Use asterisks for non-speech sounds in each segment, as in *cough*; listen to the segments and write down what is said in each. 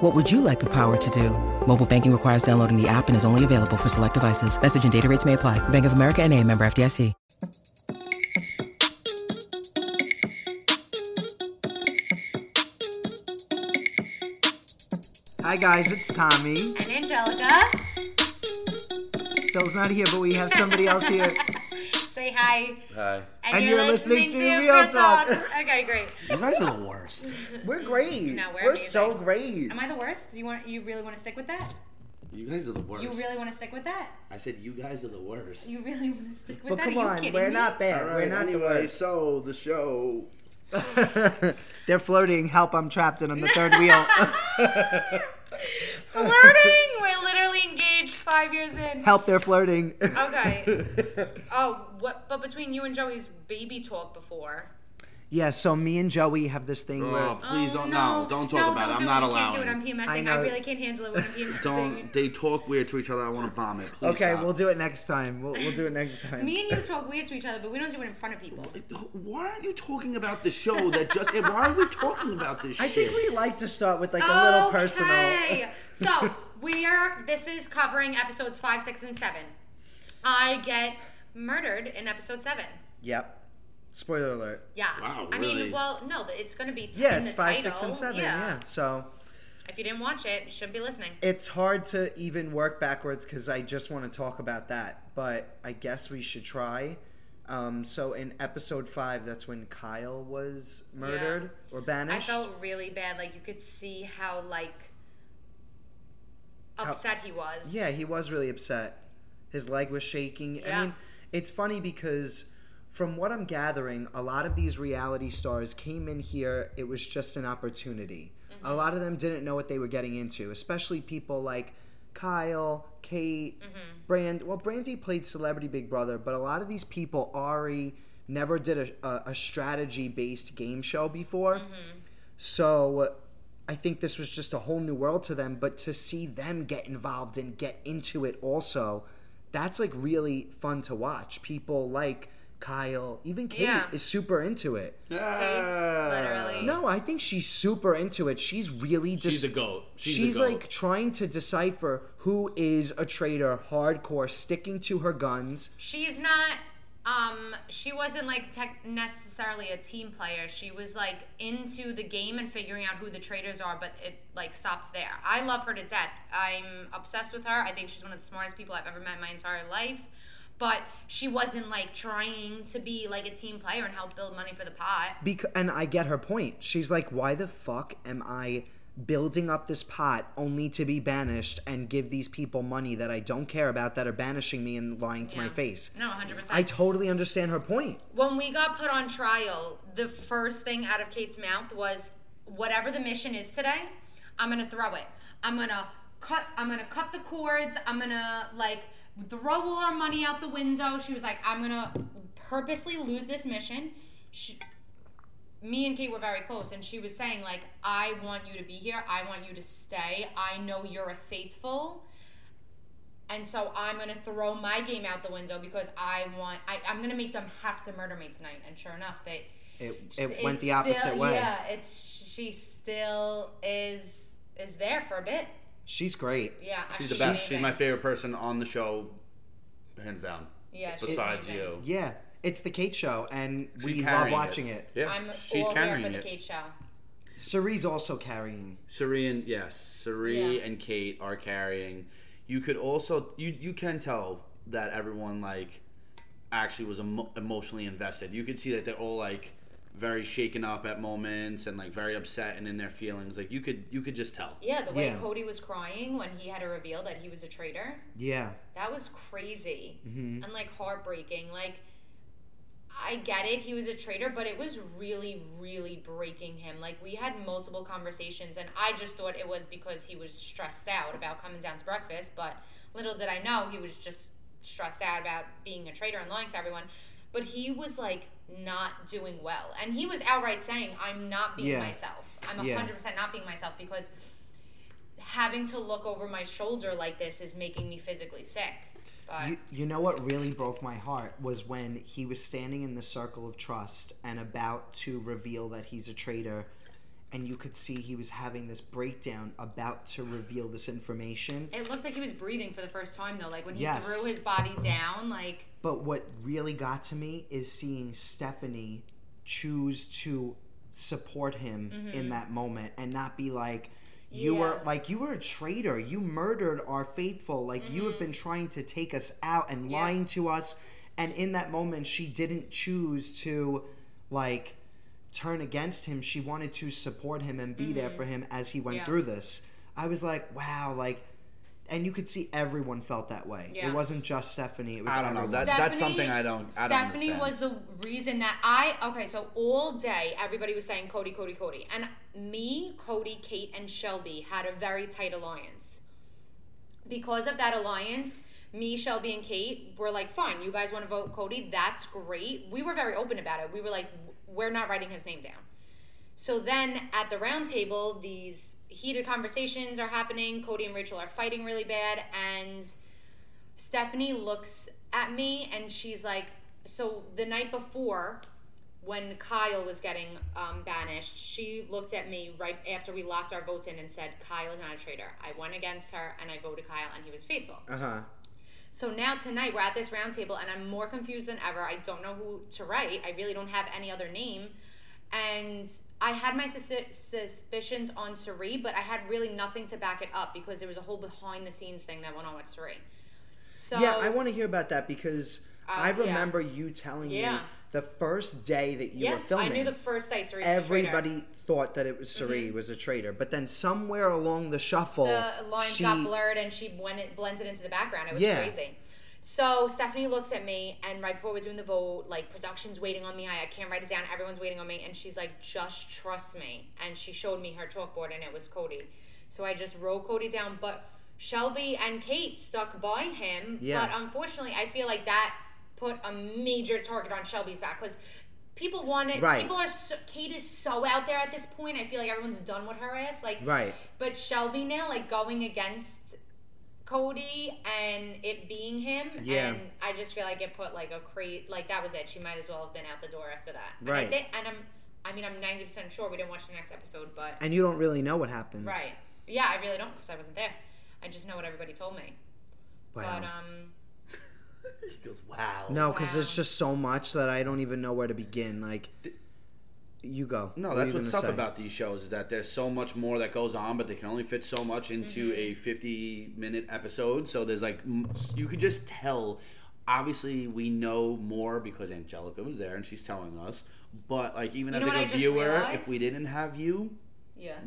What would you like the power to do? Mobile banking requires downloading the app and is only available for select devices. Message and data rates may apply. Bank of America and a member FDIC. Hi guys, it's Tommy. And Anjelica. Phil's not here, but we have somebody else here. *laughs* Say hi. Hi. And, And you're, you're listening listening, to to Real Real Talk. Okay, great. You guys are the worst. *laughs* We're great. No, we're we're so great. Am I the worst? Do you want? You really want to stick with that? You guys are the worst. You really want to stick with that? I said you guys are the worst. You really want to stick with But that? But come Are you on, we're me? not bad. All we're right, not anyway, the worst. so the show. *laughs* They're floating. Help! I'm trapped and on the third wheel. *laughs* Flirting? We're literally engaged five years in. Help! They're flirting. Okay. *laughs* Oh, what? But between you and Joey's baby talk before. Yeah. So me and Joey have this thing Oh, where please Oh, don't. no, No, don't talk no, about don't it. I'm do not it. You allowing. Can't do it. I'm PMSing. I I, really can't handle it when I'm PMSing. Don't. They talk weird to each other. I want to vomit. Please okay, stop. we'll do it next time. We'll, we'll do it next *laughs* time. Me and you talk weird to each other, but we don't do it in front of people. Why aren't you talking about the show that just? why are we talking about this I shit? think we like to start with like a little personal. Okay. so we are. This is covering episodes five, six, and seven. I get murdered in episode seven. Yep. Spoiler alert. Yeah. Wow, I really? mean, well, no, it's going to be Yeah, it's the five, title. six, and seven. Yeah. So If you didn't watch it, you shouldn't be listening. it's hard to even work backwards because I just want to talk about that. But I guess we should try. Um, so in episode five, that's when Kyle was murdered or banished. I felt really bad. Like you could see how like upset he was. Yeah, he was really upset. His leg was shaking. Yeah. I mean, it's funny because from what I'm gathering, a lot of these reality stars came in here, it was just an opportunity. Mm-hmm. A lot of them didn't know what they were getting into, especially people like Kyle, Kate, Mm-hmm. Brand. Well, Brandi played Celebrity Big Brother, but a lot of these people, Arie, never did a, a, a strategy based game show before. Mm-hmm. So I think this was just a whole new world to them. But to see them get involved and get into it also, that's like really fun to watch. People like Kyle, even Kate Yeah. is super into it. Kate's literally. No, I think she's super into it. She's really just. She's a goat. She's, She's, a goat. like trying to decipher who is a traitor, hardcore, sticking to her guns. She's not. Um, she wasn't like tech necessarily a team player. She was like into the game and figuring out who the traitors are, but it like stopped there. I love her to death. I'm obsessed with her. I think she's one of the smartest people I've ever met in my entire life. But she wasn't like trying to be like a team player and help build money for the pot. Because, and I get her point. She's like, why the fuck am I building up this pot only to be banished and give these people money that I don't care about that are banishing me and lying to my face? No, 100%. I totally understand her point. when we got put on trial, the first thing out of Kate's mouth was, "Whatever the mission is today, I'm gonna throw it. I'm gonna cut. I'm gonna cut the cords. I'm gonna like throw all our money out the window." She was like, "I'm gonna purposely lose this mission." She, me and Kate were very close, and she was saying like, "I want you to be here. I want you to stay. I know you're a faithful." And so I'm gonna throw my game out the window because I want I, I'm gonna make them have to murder me tonight. And sure enough, they It, it went the opposite still- way. Yeah, it's she still is is there for a bit. She's great. Yeah, She's the she's best. She's my favorite person on the show, hands down. Yeah, Besides amazing. you. Yeah, it's the Kate show, and we love watching it. Yeah, I'm she's all there for the it. Kate show. Cirie's also carrying. Cirie and yes, Cirie Yeah. and Kate are carrying. You could also you you can tell that everyone like actually was emo- emotionally invested. You could see that they're all like very shaken up at moments and like very upset and in their feelings. Like you could you could just tell. Yeah, the way Yeah. Cody was crying when he had to reveal that he was a traitor. Yeah. That was crazy Mm-hmm. and like heartbreaking. Like, I get it, he was a traitor, but it was really, really breaking him. Like, we had multiple conversations, and I just thought it was because he was stressed out about coming down to breakfast. But little did I know he was just stressed out about being a traitor and lying to everyone. But he was like not doing well, and he was outright saying, "I'm not being Yeah. myself. I'm 100% not being myself because." Having to look over my shoulder like this is making me physically sick. But You, you know what really broke my heart was when he was standing in the circle of trust and about to reveal that he's a traitor and you could see he was having this breakdown about to reveal this information It looked like he was breathing for the first time though, like when he Yes. threw his body down, like but what really got to me is seeing Stephanie choose to support him in mm-hmm. that moment and not be like you were Yeah. like you were a traitor you murdered our faithful like you have mm-hmm. been trying to take us out and Yeah. lying to us and in that moment she didn't choose to like turn against him she wanted to support him and be there mm-hmm. for him as he went Yeah. through this i was like wow like and you could see everyone felt that way Yeah. it wasn't just stephanie it was I don't know. That- that's something I don't- I don't Stephanie was the reason that I okay. So all day everybody was saying Cody, Cody, Cody, and me, Cody, Kate, and Shelby had a very tight alliance. Because of that alliance, me, Shelby, and Kate were like, "Fine, you guys want to vote Cody? That's great." We were very open about it. We were like, "We're not writing his name down." So then at the round table, these heated conversations are happening. Cody and Rachel are fighting really bad, and Stephanie looks at me and she's like, So the night before, when Kyle was getting um, banished, she looked at me right after we locked our votes in and said, Kyle is not a traitor. I went against her and I voted Kyle and he was faithful. uh-huh So now tonight we're at this round table and I'm more confused than ever. I don't know who to write. I really don't have any other name. And I had my sus- suspicions on Cirie, but I had really nothing to back it up because there was a whole behind the scenes thing that went on with Cirie. So yeah i want to hear about that because i Uh, yeah. remember you telling me Yeah. The first day that you yeah, were filming I knew the first day Cirie was a traitor. Mm-hmm. everybody thought that it was Cirie was a traitor but then somewhere along the shuffle the lines she, got blurred and she went it blended into the background. It was Yeah. crazy. So Stephanie looks at me and right before we're doing the vote, like production's waiting on me. I, I can't write it down. Everyone's waiting on me, and she's like, "Just trust me." And she showed me her chalkboard, and it was Cody. So I just wrote Cody down, but Shelby and Kate stuck by him. Yeah. But unfortunately, I feel like that put a major target on Shelby's back because. People want it. Right. People are. So, Kate is so out there at this point. I feel like everyone's done with her ass. Like, Right. but Shelby now, like going against Cody and it being him, Yeah. and I just feel like it put like a crate, like that was it. She might as well have been out the door after that. And I Right. think, and I'm, I mean, I'm ninety percent sure we didn't watch the next episode, but and you don't really know what happens right, yeah, I really don't because I wasn't there. I just know what everybody told me. Wow. But um, *laughs* He goes, wow. no because there's just so much that i don't even know where to begin like you go No, What are that's you what's gonna tough say? about these shows is that there's so much more that goes on, but they can only fit so much into mm-hmm. a 50 minute episode. So there's like, m- you could just tell. Obviously, we know more because Anjelica was there and she's telling us. But like, even You as know what I like a just viewer, if realized? we didn't have you, yeah.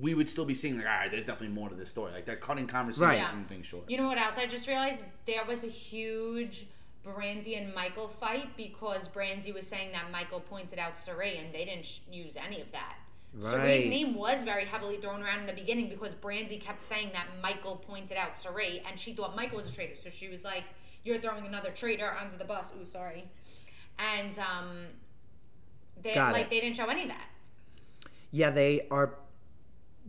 We would still be seeing like, all right, there's definitely more to this story. Like they're cutting conversations Right. Yeah. and things short. You know what else I just realized? There was a huge Brandi and Michael fight because Brandi was saying that Michael pointed out Cirie and they didn't sh- use any of that. Right. Cirie's name was very heavily thrown around in the beginning because Brandi kept saying that Michael pointed out Saray and she thought Michael was a traitor. So she was like, You're throwing another traitor under the bus. Ooh, sorry. And um they Got like it. they didn't show any of that. yeah they are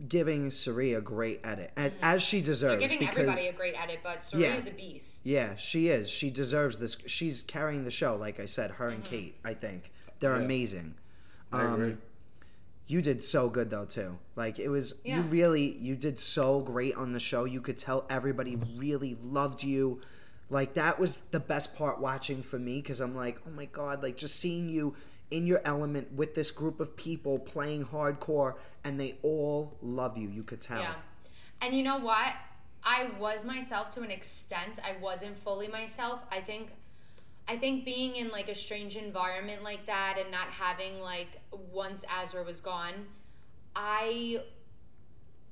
giving Cirie a great edit and as she deserves Mm-hmm. They're giving because everybody a great edit, but Cirie Yeah. is a beast. Yeah, she is. She deserves this. She's carrying the show, like I said. Her and Kate, I think they're Yeah. amazing. I agree. You did so good though too. Like it was. You really. You did so great on the show. You could tell everybody really loved you. Like that was the best part watching for me because I'm like, oh my god, like just seeing you in your element with this group of people playing hardcore, and they all love you. You could tell. Yeah. And you know what? I was myself to an extent. I wasn't fully myself. I think I think being in like a strange environment like that and not having like once Azra was gone, I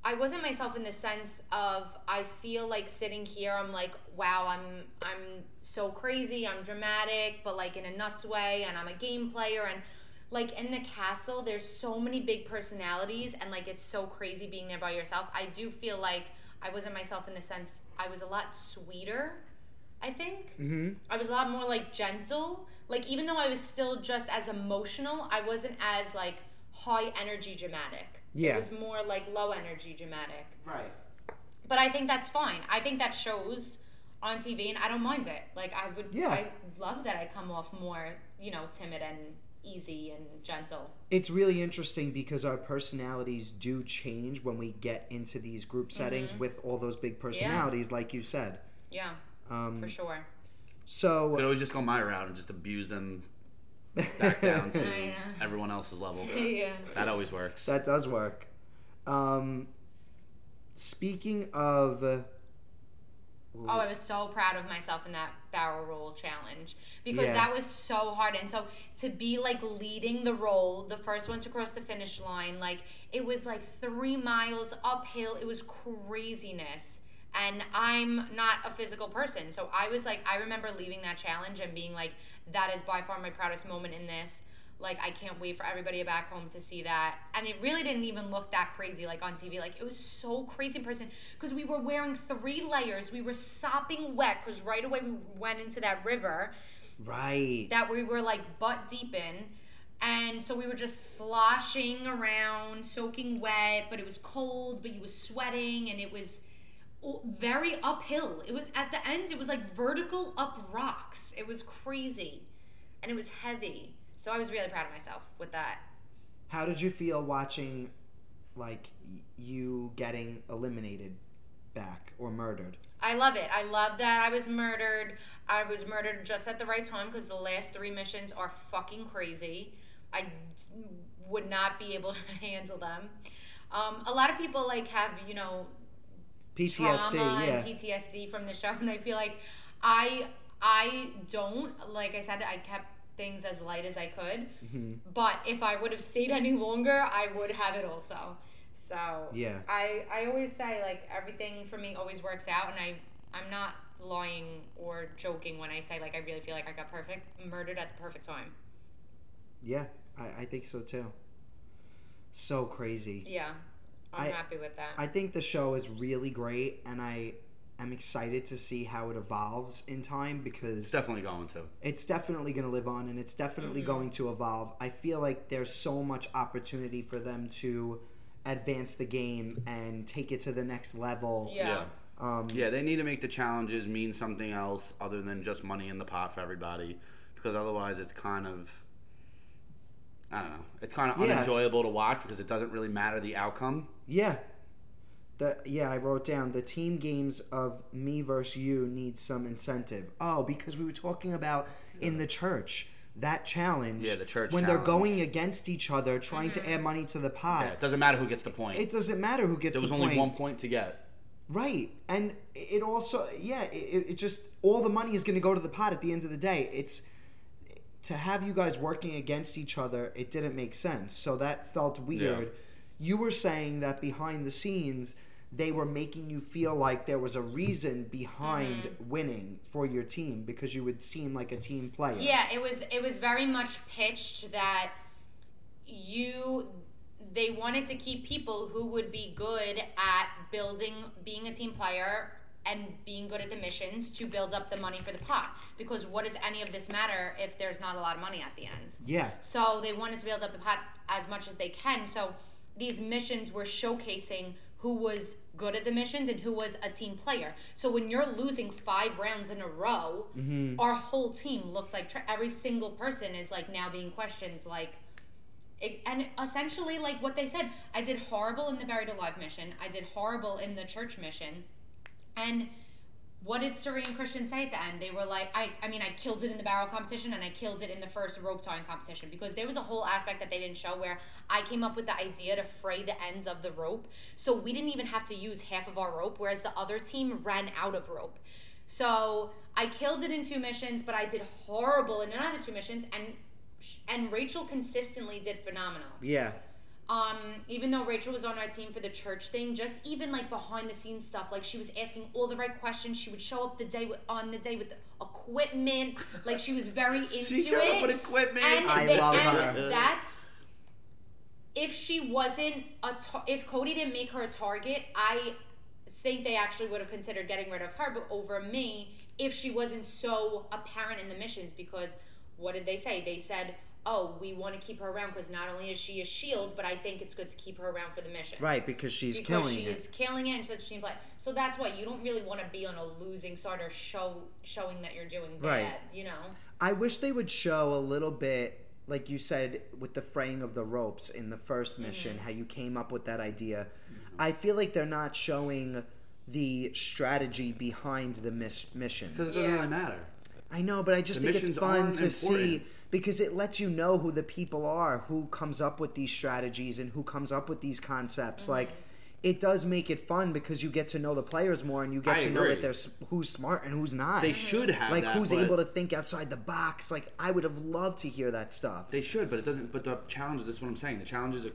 I wasn't myself in the sense of I feel like sitting here I'm like wow I'm I'm so crazy I'm dramatic but like in a nuts way and I'm a game player and like in the castle there's so many big personalities and like it's so crazy being there by yourself. I do feel like I wasn't myself in the sense I was a lot sweeter I think. Mm-hmm. I was a lot more like gentle. Like even though I was still just as emotional I wasn't as like high energy dramatic Yeah. it was more like low energy dramatic Right. but I think that's fine. I think that shows on TV, and I don't mind it. Like I would, Yeah. I love that I come off more, you know, timid and easy and gentle. It's really interesting because our personalities do change when we get into these group settings Mm-hmm. with all those big personalities, like you said. Yeah, Um, for sure. So Could always just go my route and just abuse them back *laughs* down to everyone else's level. *laughs* Yeah. That always works. That does work. Um, speaking of, uh, Oh, I was so proud of myself in that barrel roll challenge because Yeah. that was so hard. And so to be like leading the roll, the first one to cross the finish line, like it was like three miles uphill. It was craziness. And I'm not a physical person. So I was like, I remember leaving that challenge and being like, that is by far my proudest moment in this. Like, I can't wait for everybody back home to see that. And it really didn't even look that crazy, like on TV. Like, it was so crazy in person because we were wearing three layers. We were sopping wet because right away we went into that river right. that we were like butt deep in. And so we were just sloshing around, soaking wet, but it was cold, but you was sweating, and it was very uphill. It was at the end, it was like vertical up rocks. It was crazy, and it was heavy. So I was really proud of myself with that. How did you feel watching, like, you getting eliminated back or murdered? I love it. I love that I was murdered. I was murdered just at the right time because the last three missions are fucking crazy. I would not be able *laughs* to handle them. Um, a lot of people like have you know PTSD, trauma yeah. and PTSD from the show, *laughs* and I feel like I I don't. Like I said, I kept things as light as I could. Mm-hmm. But if I would have stayed any longer, I would have it also. So Yeah. I I always say like everything for me always works out, and I I'm not lying or joking when I say like I really feel like I got perfect murdered at the perfect time. yeah, I, I think so too. So crazy. Yeah, I'm I- happy with that. I think the show is really great, and I am excited to see how it evolves in time because It's definitely going to. it's definitely going to live on and it's definitely Mm-hmm. going to evolve. I feel like there's so much opportunity for them to advance the game and take it to the next level. yeah. Um, Yeah, they need to make the challenges mean something else other than just money in the pot for everybody, because otherwise it's kind of, I don't know, it's kind of Yeah. unenjoyable to watch because it doesn't really matter the outcome. Yeah. The, yeah, I wrote down the team games of me versus you need some incentive. Oh, because we were talking about in the church that challenge. Yeah, the church when they're going against each other, trying Mm-hmm. to add money to the pot. Yeah, it doesn't matter who gets the point. It doesn't matter who gets the point. there was the only point. one point to get. Right. And it also, yeah, it, it just, all the money is going to go to the pot at the end of the day. It's, to have you guys working against each other, it didn't make sense. So that felt weird. You were saying that behind the scenes, they were making you feel like there was a reason behind Mm-hmm. winning for your team because you would seem like a team player. Yeah, it was it was very much pitched that you they wanted to keep people who would be good at building being a team player and being good at the missions to build up the money for the pot because what does any of this matter if there's not a lot of money at the end Yeah. so they wanted to build up the pot as much as they can. So these missions were showcasing who was good at the missions and who was a team player. So when you're losing five rounds in a row, mm-hmm. our whole team looked like tra- every single person is like now being questioned like it, and essentially like what they said i did horrible in the buried alive mission. I did horrible in the church mission. And what did and Christian say at the end? They were like, I, I mean, I killed it in the barrel competition and I killed it in the first rope tying competition because there was a whole aspect that they didn't show where I came up with the idea to fray the ends of the rope. So we didn't even have to use half of our rope, whereas the other team ran out of rope. So I killed it in two missions, but I did horrible in another two missions, and and Rachel consistently did phenomenal. Yeah. Um, even though Rachel was on our team for the church thing, just even like behind the scenes stuff, like she was asking all the right questions. She would show up the day with, on the day with equipment, like she was very *laughs* into She showed it. up with equipment. And I they- love and her. That's if she wasn't a tar- if Cody didn't make her a target, I think they actually would have considered getting rid of her but over me if she wasn't so apparent in the missions because what did they say? They said, "Oh, we want to keep her around because not only is she a shield, but I think it's good to keep her around for the mission. Right, because she's because killing she it. is killing it and such a team play. So that's why you don't really want to be on a losing side or show showing that you're doing bad. Right. You know. I wish they would show a little bit, like you said, with the fraying of the ropes in the 1st mission, Mm-hmm. how you came up with that idea. I feel like they're not showing the strategy behind the mis- mission. Because it doesn't really matter. I know, but I just The think it's fun aren't to see important. Because it lets you know who the people are, who comes up with these strategies, and who comes up with these concepts. Mm-hmm. Like, it does make it fun because you get to know the players more, and you get I to know agree. that there's who's smart and who's not. They should have like that, who's able to think outside the box. Like, I would have loved to hear that stuff. They should, but it doesn't. But the challenges. This is what I'm saying. The challenges are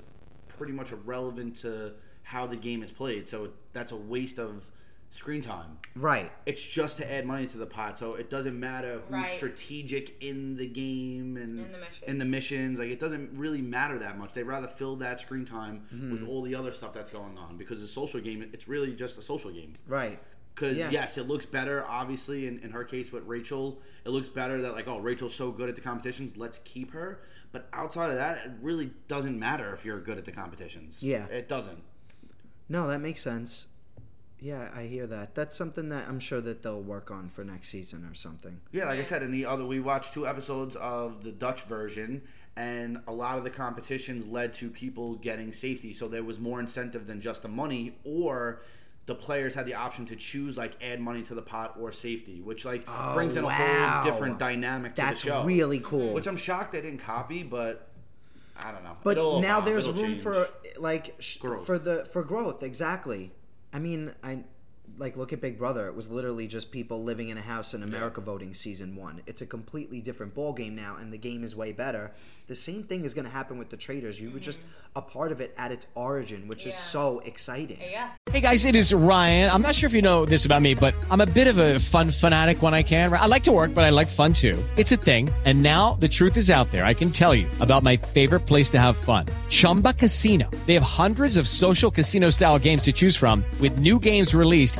pretty much irrelevant to how the game is played. So that's a waste of screen time. right. It's just to add money to the pot. So it doesn't matter who's Right. strategic in the game and In the mission. in the missions. Like it doesn't really matter that much. They'd rather fill that screen time Mm-hmm. with all the other stuff that's going on because the social game. It's really just a social game. Right. Because Yeah. yes, it looks better. Obviously, in, in her case with Rachel, it looks better that like oh Rachel's so good at the competitions, let's keep her. But outside of that, it really doesn't matter if you're good at the competitions. Yeah. it doesn't. No, that makes sense. Yeah, I hear that. That's something that I'm sure that they'll work on for next season or something. Yeah, like I said, in the other, we watched two episodes of the Dutch version, and a lot of the competitions led to people getting safety. So there was more incentive than just the money, or the players had the option to choose like add money to the pot or safety, which like oh, brings in a Oh, wow. whole different dynamic to That's the show. That's really cool. Which I'm shocked they didn't copy, but I don't know. But It'll now evolve, there's it'll room change. for like sh- for the for growth. Exactly. I mean, I like look at Big Brother. It was literally just people living in a house in America voting season one. It's a completely different ball game now, and the game is way better. The same thing is going to happen with the Traitors. You were just a part of it at its origin, which is so exciting. Yeah. Hey guys, it is Ryan. I'm not sure if you know this about me, but I'm a bit of a fun fanatic when I can. I like to work, but I like fun too. It's a thing. And now the truth is out there. I can tell you about my favorite place to have fun. Chumba Casino. They have hundreds of social casino style games to choose from with new games released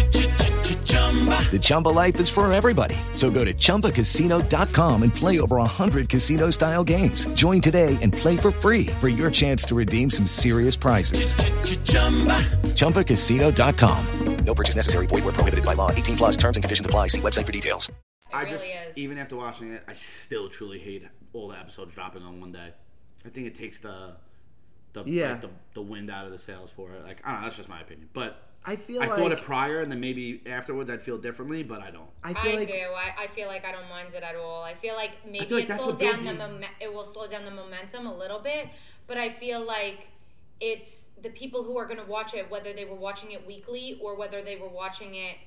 The Chumba life is for everybody. So go to ChumbaCasino.com and play over 100 casino-style games. Join today and play for free for your chance to redeem some serious prizes. ChumbaCasino.com. No purchase necessary. Void were prohibited by law. 18 plus terms and conditions apply. See website for details. It I really just is. even after watching it, I still truly hate all the episodes dropping on one day. I think it takes the the Yeah. like, the, the wind out of the sails for it. Like I don't know, that's just my opinion. But I feel I like thought it prior, and then maybe afterwards I'd feel differently, but I don't. I I feel like do. I, I feel like I don't mind it at all. I feel like maybe feel like it slowed down the mom- it will slow down the momentum a little bit, but I feel like it's the people who are going to watch it, whether they were watching it weekly or whether they were watching it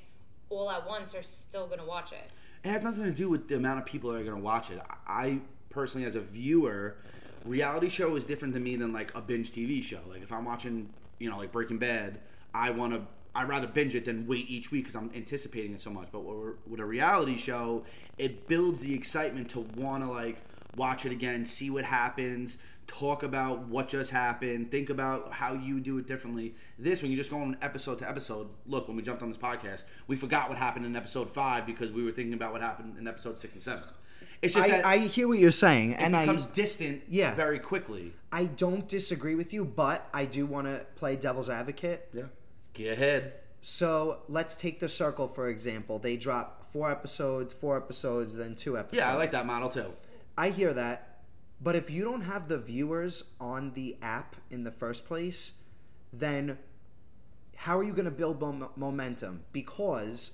all at once, are still going to watch it. It has nothing to do with the amount of people that are going to watch it. I personally, as a viewer, reality show is different to me than like a binge TV show. Like if I'm watching, you know, like Breaking Bad, I want to. I'd rather binge it than wait each week because I'm anticipating it so much. But with with a reality show, it builds the excitement to want to like watch it again, see what happens, talk about what just happened, think about how you do it differently. This, when you just go on episode to episode, look, when we jumped on this podcast, we forgot what happened in episode five because we were thinking about what happened in episode six and seven. It's just I, I hear what you're saying, it and I becomes distant Yeah. very quickly. I don't disagree with you, but I do want to play devil's advocate. Yeah. Get ahead. So let's take the circle for example. They drop four episodes, four episodes, then two episodes. Yeah, I like that model too. I hear that. But if you don't have the viewers on the app in the first place, then how are you going to build mom- momentum? Because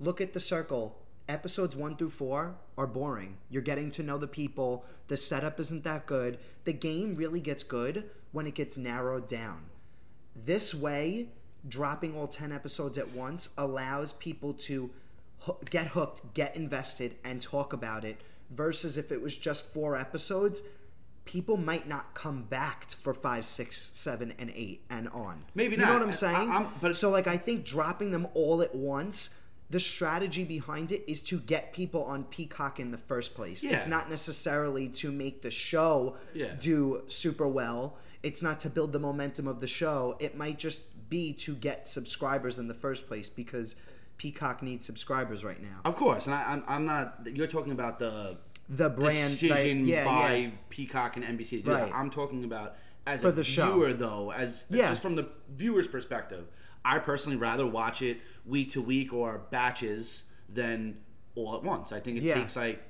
look at the circle. Episodes one through four are boring. You're getting to know the people. The setup isn't that good. The game really gets good when it gets narrowed down. This way, dropping all 10 episodes at once allows people to get hooked, get invested, and talk about it. Versus if it was just four episodes, people might not come back for five, six, seven, and eight and on. Maybe you know what I'm I- saying? I'm- but- so like I think dropping them all at once. The strategy behind it is to get people on Peacock in the first place. Yeah. It's not necessarily to make the show Yeah. do super well. It's not to build the momentum of the show. It might just be to get subscribers in the first place because Peacock needs subscribers right now. Of course, and I, I'm, I'm not. You're talking about the The brand, like, decision yeah, by yeah. Peacock and NBC. Right. Yeah, I'm talking about as For a the show. viewer, though, as Yeah. just from the viewer's perspective. I personally rather watch it week to week or batches than all at once. I think it Yeah. takes like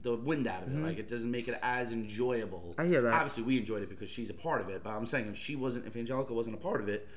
the wind out of it. Mhm. Like it doesn't make it as enjoyable. I hear that. Obviously, we enjoyed it because she's a part of it. But I'm saying if she wasn't, if Anjelica wasn't a part of it,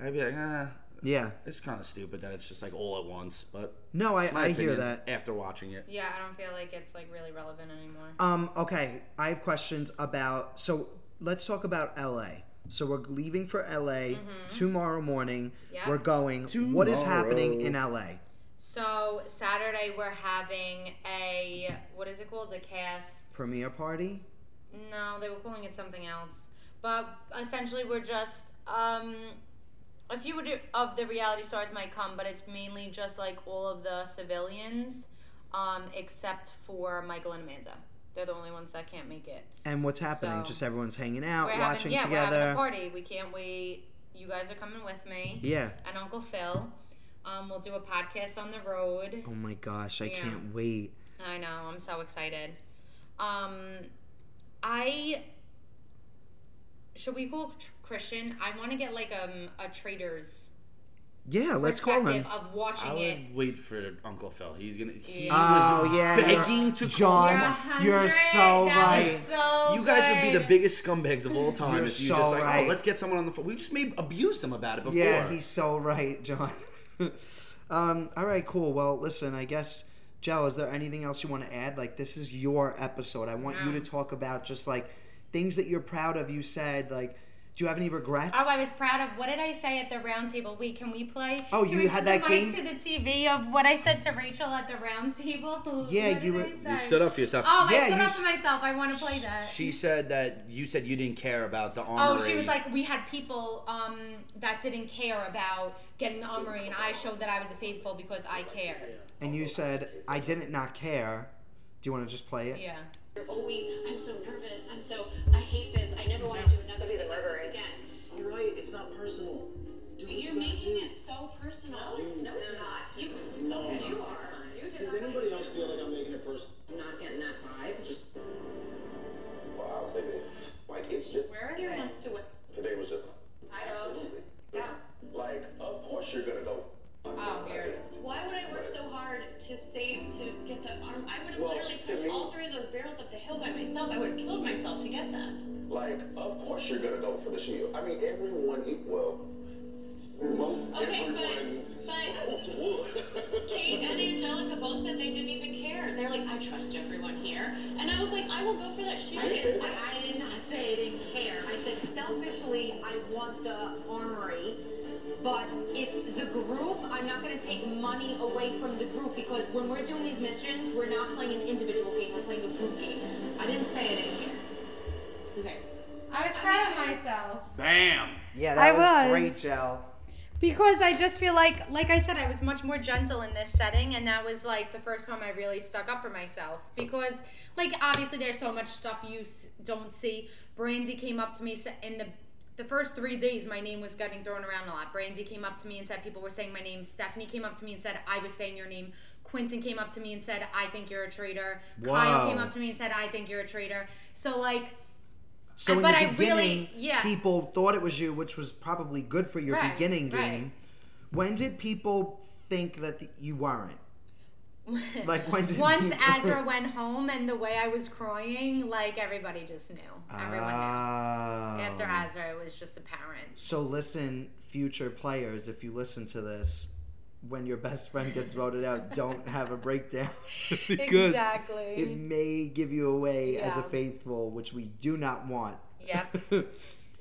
I'd be like, ah, Yeah. it's kind of stupid that it's just like all at once. But No, I- my I hear that. after watching it. Yeah, I don't feel like it's like really relevant anymore. Um, okay, I have questions about. So let's talk about LA. So we're leaving for LA tomorrow morning. Mm-hmm. Yep. We're going. Tomorrow. What is happening in LA? So Saturday we're having a what is it called? A cast? Premiere party. No, they were calling it something else. But essentially, we're just um, a few of the- reality stars might come, but it's mainly just like all of the civilians, um, except for Michael and Amanda. They're the only ones that can't make it. And what's happening? So- Just everyone's hanging out, watching having, yeah, together. we're having a party. We can't wait. You guys are coming with me. Yeah. And Uncle Phil. Um, we'll do a podcast on the road. Oh my gosh, I Yeah. can't wait. I know. I'm so excited. Um, I should we call Tr- Christian? I want to get like um a trader's Yeah, let's call him. of watching I it. wait for Uncle Phil. He's gonna. He Oh was yeah, begging to John. call. You're, so That right. was so You guys would be the biggest scumbags of all time You're if you so just like, right. oh, let's get someone on the phone. We just made abused him about it before. Yeah, he's so right, John. *laughs* um, all right, cool. Well, listen, I guess, Jell, is there anything else you want to add? Like, this is your episode. I want you to talk about just like things that you're proud of. You said, like, do you have any regrets? Oh, I was proud of. What did I say at the roundtable? We can we play? Oh, Can you had that the game? mic to the TV of what I said to Rachel at the roundtable. *laughs* Yeah, What you did were- I you stood up for yourself. Oh, Yeah, I stood up s- for myself. I want to play that. She said that you said you didn't care about the Oh, she was like, we had people um, that didn't care about getting the armory, and I showed that I was a faithful because I care. And you said, I didn't not care. Do you want to just play it? Yeah. You're always, I'm so nervous. I'm so, I hate this. I never want to do another thing like this again. You're right. It's not personal. Do what You're you making do. it so personal. No, no, it's not. You, No. okay, you are. You just Does anybody else feel like I'm making it personal? I'm not getting that vibe. Just Well, I'll say this. Like, it's just. Where is Here it? wants to. Today was just. Of course you're gonna go for the shield. I mean, everyone, e- well, most Okay, but- everyone but- would. Kate and Anjelica both said they didn't even care. They're like, I trust everyone here. And I was like, I will go for that shield. I didn't say I, I did not say I didn't care. I said selfishly, I want the armory. But if the group, I'm not going to take money away from the group because when we're doing these missions, we're not playing an individual game, we're playing a group game. I didn't say I didn't care. Okay. I was proud of myself. Bam. Yeah, I that was, was. great, Jell. Because I just feel like, like I said, I was much more gentle in this setting, and that was like the first time I really stuck up for myself. Because, like, obviously, there's so much stuff you s- don't see. Brandi came up to me s- in the the first three days, my name was getting thrown around a lot. Brandi came up to me and said people were saying my name. Stephanie came up to me and said I was saying your name. Quinton came up to me and said I think you're a traitor. Kyle came up to me and said I think you're a traitor. So like, So in but the I beginning, really- yeah. people thought it was you, which was probably good for your Right, beginning right. game. When did people think that th- you weren't? *laughs* Like when did once you- Azra *laughs* went home and the way I was crying, like everybody just knew. Everyone knew. Ah. After Azra, it was just apparent. So listen, future players, if you listen to this, when your best friend gets voted out, don't have a breakdown *laughs* because Exactly. it may give you away as a faithful, which we do not want. Yep. *laughs*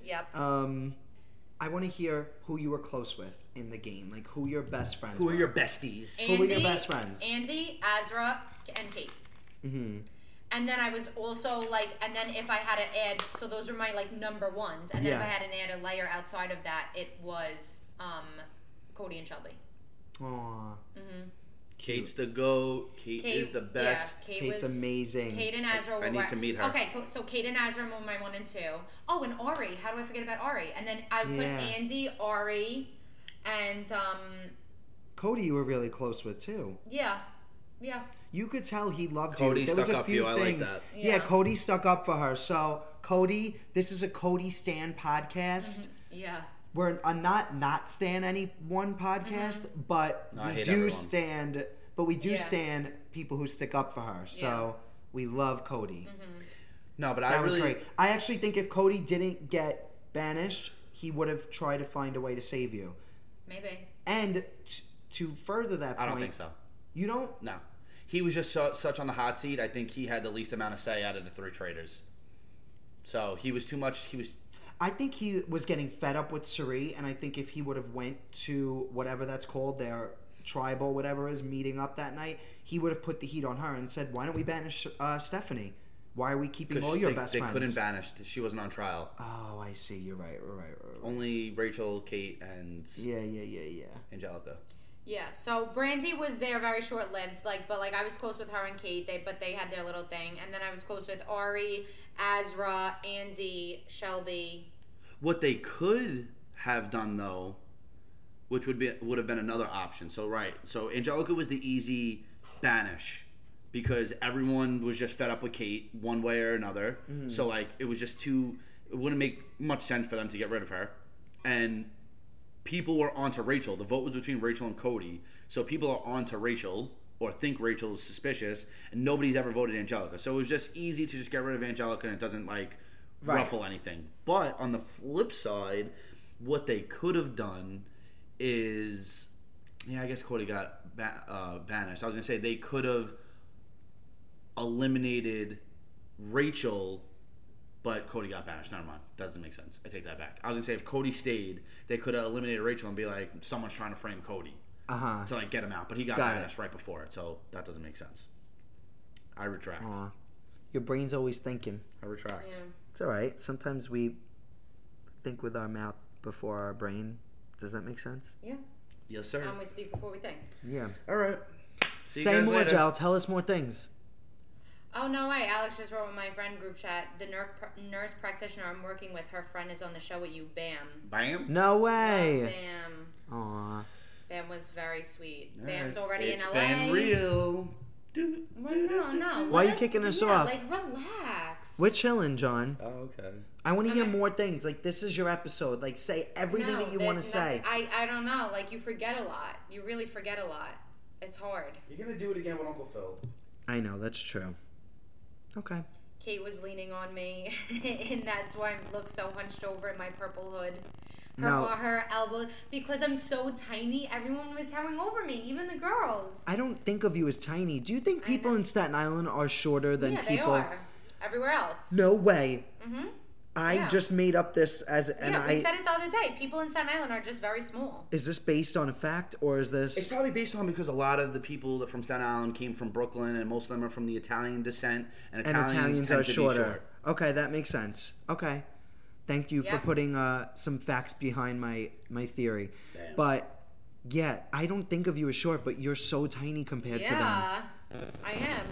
Yep. Um, I want to hear who you were close with in the game, like who your best friends. Who are were. your besties? Who were your best friends? Andy, Azra, and Kate. Mm-hmm. And then I was also like, and then if I had to add, so those are my like number ones. And then if I had to add a layer outside of that, it was um, Cody and Shelby. Aw. hmm Kate's the goat. Kate, Kate is the best. Yeah, Kate Kate's was, amazing. Kate and Azra were. I need where- to meet her. Okay, so Kate and Azra were my one and two. Oh, and Arie. How do I forget about Arie? And then I put Andy, Arie, and um, Cody, you were really close with too. yeah, yeah. You could tell he loved Cody you. There was a up for few you. I like things. that. Yeah. Yeah. Cody stuck up for her. So Cody, this is a Cody Stan podcast. Yeah. We're a uh, not not stand any one podcast, mm-hmm. but No, we do everyone. stand. But we do Yeah. stand people who stick up for her. So Yeah. we love Cody. Mm-hmm. No, but I That was really. great. I actually think if Cody didn't get banished, he would have tried to find a way to save you. Maybe. And t- to further that point, I point, don't think so. You don't. No, he was just so, such on the hot seat. I think he had the least amount of say out of the three traitors. So he was too much. He was. I think he was getting fed up with Cirie, and I think if he would have went to whatever that's called, their tribal whatever is meeting up that night, he would have put the heat on her and said, "Why don't we banish uh, Stephanie? Why are we keeping all your they, best they friends?" They couldn't banish. She wasn't on trial. Oh, I see. You're right. Right. You're right. Only Rachel, Kate, and Yeah, yeah, yeah, yeah. Anjelica. Yeah, so Brandi was there very short lived, like but like I was close with her and Kate, they but they had their little thing. And then I was close with Arie, Azra, Andy, Shelby. What they could have done though, which would be would have been another option. So right, so Anjelica was the easy banish because everyone was just fed up with Kate one way or another. Mhm. So like it was just too. It wouldn't make much sense for them to get rid of her, and people were onto Rachel. The vote was between Rachel and Cody, so people are onto Rachel or think Rachel is suspicious, and nobody's ever voted Anjelica. So it was just easy to just get rid of Anjelica, and it doesn't like Right. ruffle anything. But on the flip side, what they could have done is, yeah, I guess Cody got ba- uh, banished. I was gonna say they could have eliminated Rachel but Cody got banished. Never mind. Doesn't make sense. I take that back. I was gonna say if Cody stayed, they could have eliminated Rachel and be like, someone's trying to frame Cody Uh-huh. to like get him out. But he got, Got it. banished right before it, so that doesn't make sense. I retract. Aw. Your brain's always thinking. I retract. It's all right. Sometimes we think with our mouth before our brain. Does that make sense? Yeah. Yes, sir. Um, we speak before we think. Yeah. All right. See you Say guys more, later. Jel. Tell us more things. Oh no way! Alex just wrote in my friend group chat. The nurse, nurse practitioner I'm working with, her friend is on the show with you. Bam. Bam. No Love way. Oh, bam. Aw. Bam was very sweet. All Bam's right. already It's in LA. been real. Well, no, no. Why let you kicking us yeah, off? Like relax. We're chilling, John. Oh, okay. I want to hear more things. Like this is your episode. Like say everything No, that you want to say. I I don't know. Like you forget a lot. You really forget a lot. It's hard. You're gonna do it again with Uncle Phil. I know that's true. Okay. Kate was leaning on me, *laughs* and that's why I look so hunched over in my purple hood. Her, No. her elbow, because I'm so tiny, everyone was towering over me, even the girls. I don't think of you as tiny. Do you think people in Staten Island are shorter than yeah, they people? are. Everywhere else. No way. Mm-hmm. I Yeah. just made up this as and yeah, I we said it the other day. People in Staten Island are just very small. is this based on a fact or is this It's probably based on because a lot of the people that from Staten Island came from Brooklyn, and most of them are from the Italian descent, and and Italians, Italians tend are to shorter? Be short. Okay, that makes sense. Okay. Thank you for putting uh, some facts behind my my theory. Damn. But yeah, I don't think of you as short, but you're so tiny compared to them. I am.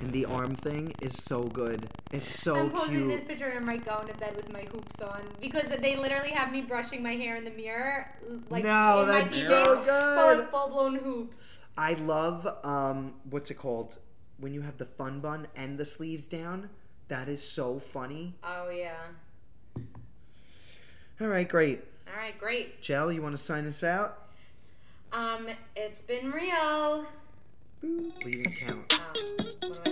and the arm thing is so good. It's so I'm posing cute. this picture and I'm like going to bed with my hoops on because they literally have me brushing my hair in the mirror, like No, in my that's PJs, so but good. with full blown hoops. I love um what's it called when you have the fun bun and the sleeves down. That is so funny. Oh yeah. All right, great. All right, great. Jell, you want to sign us out? Um, it's been real. Leave and count. Um,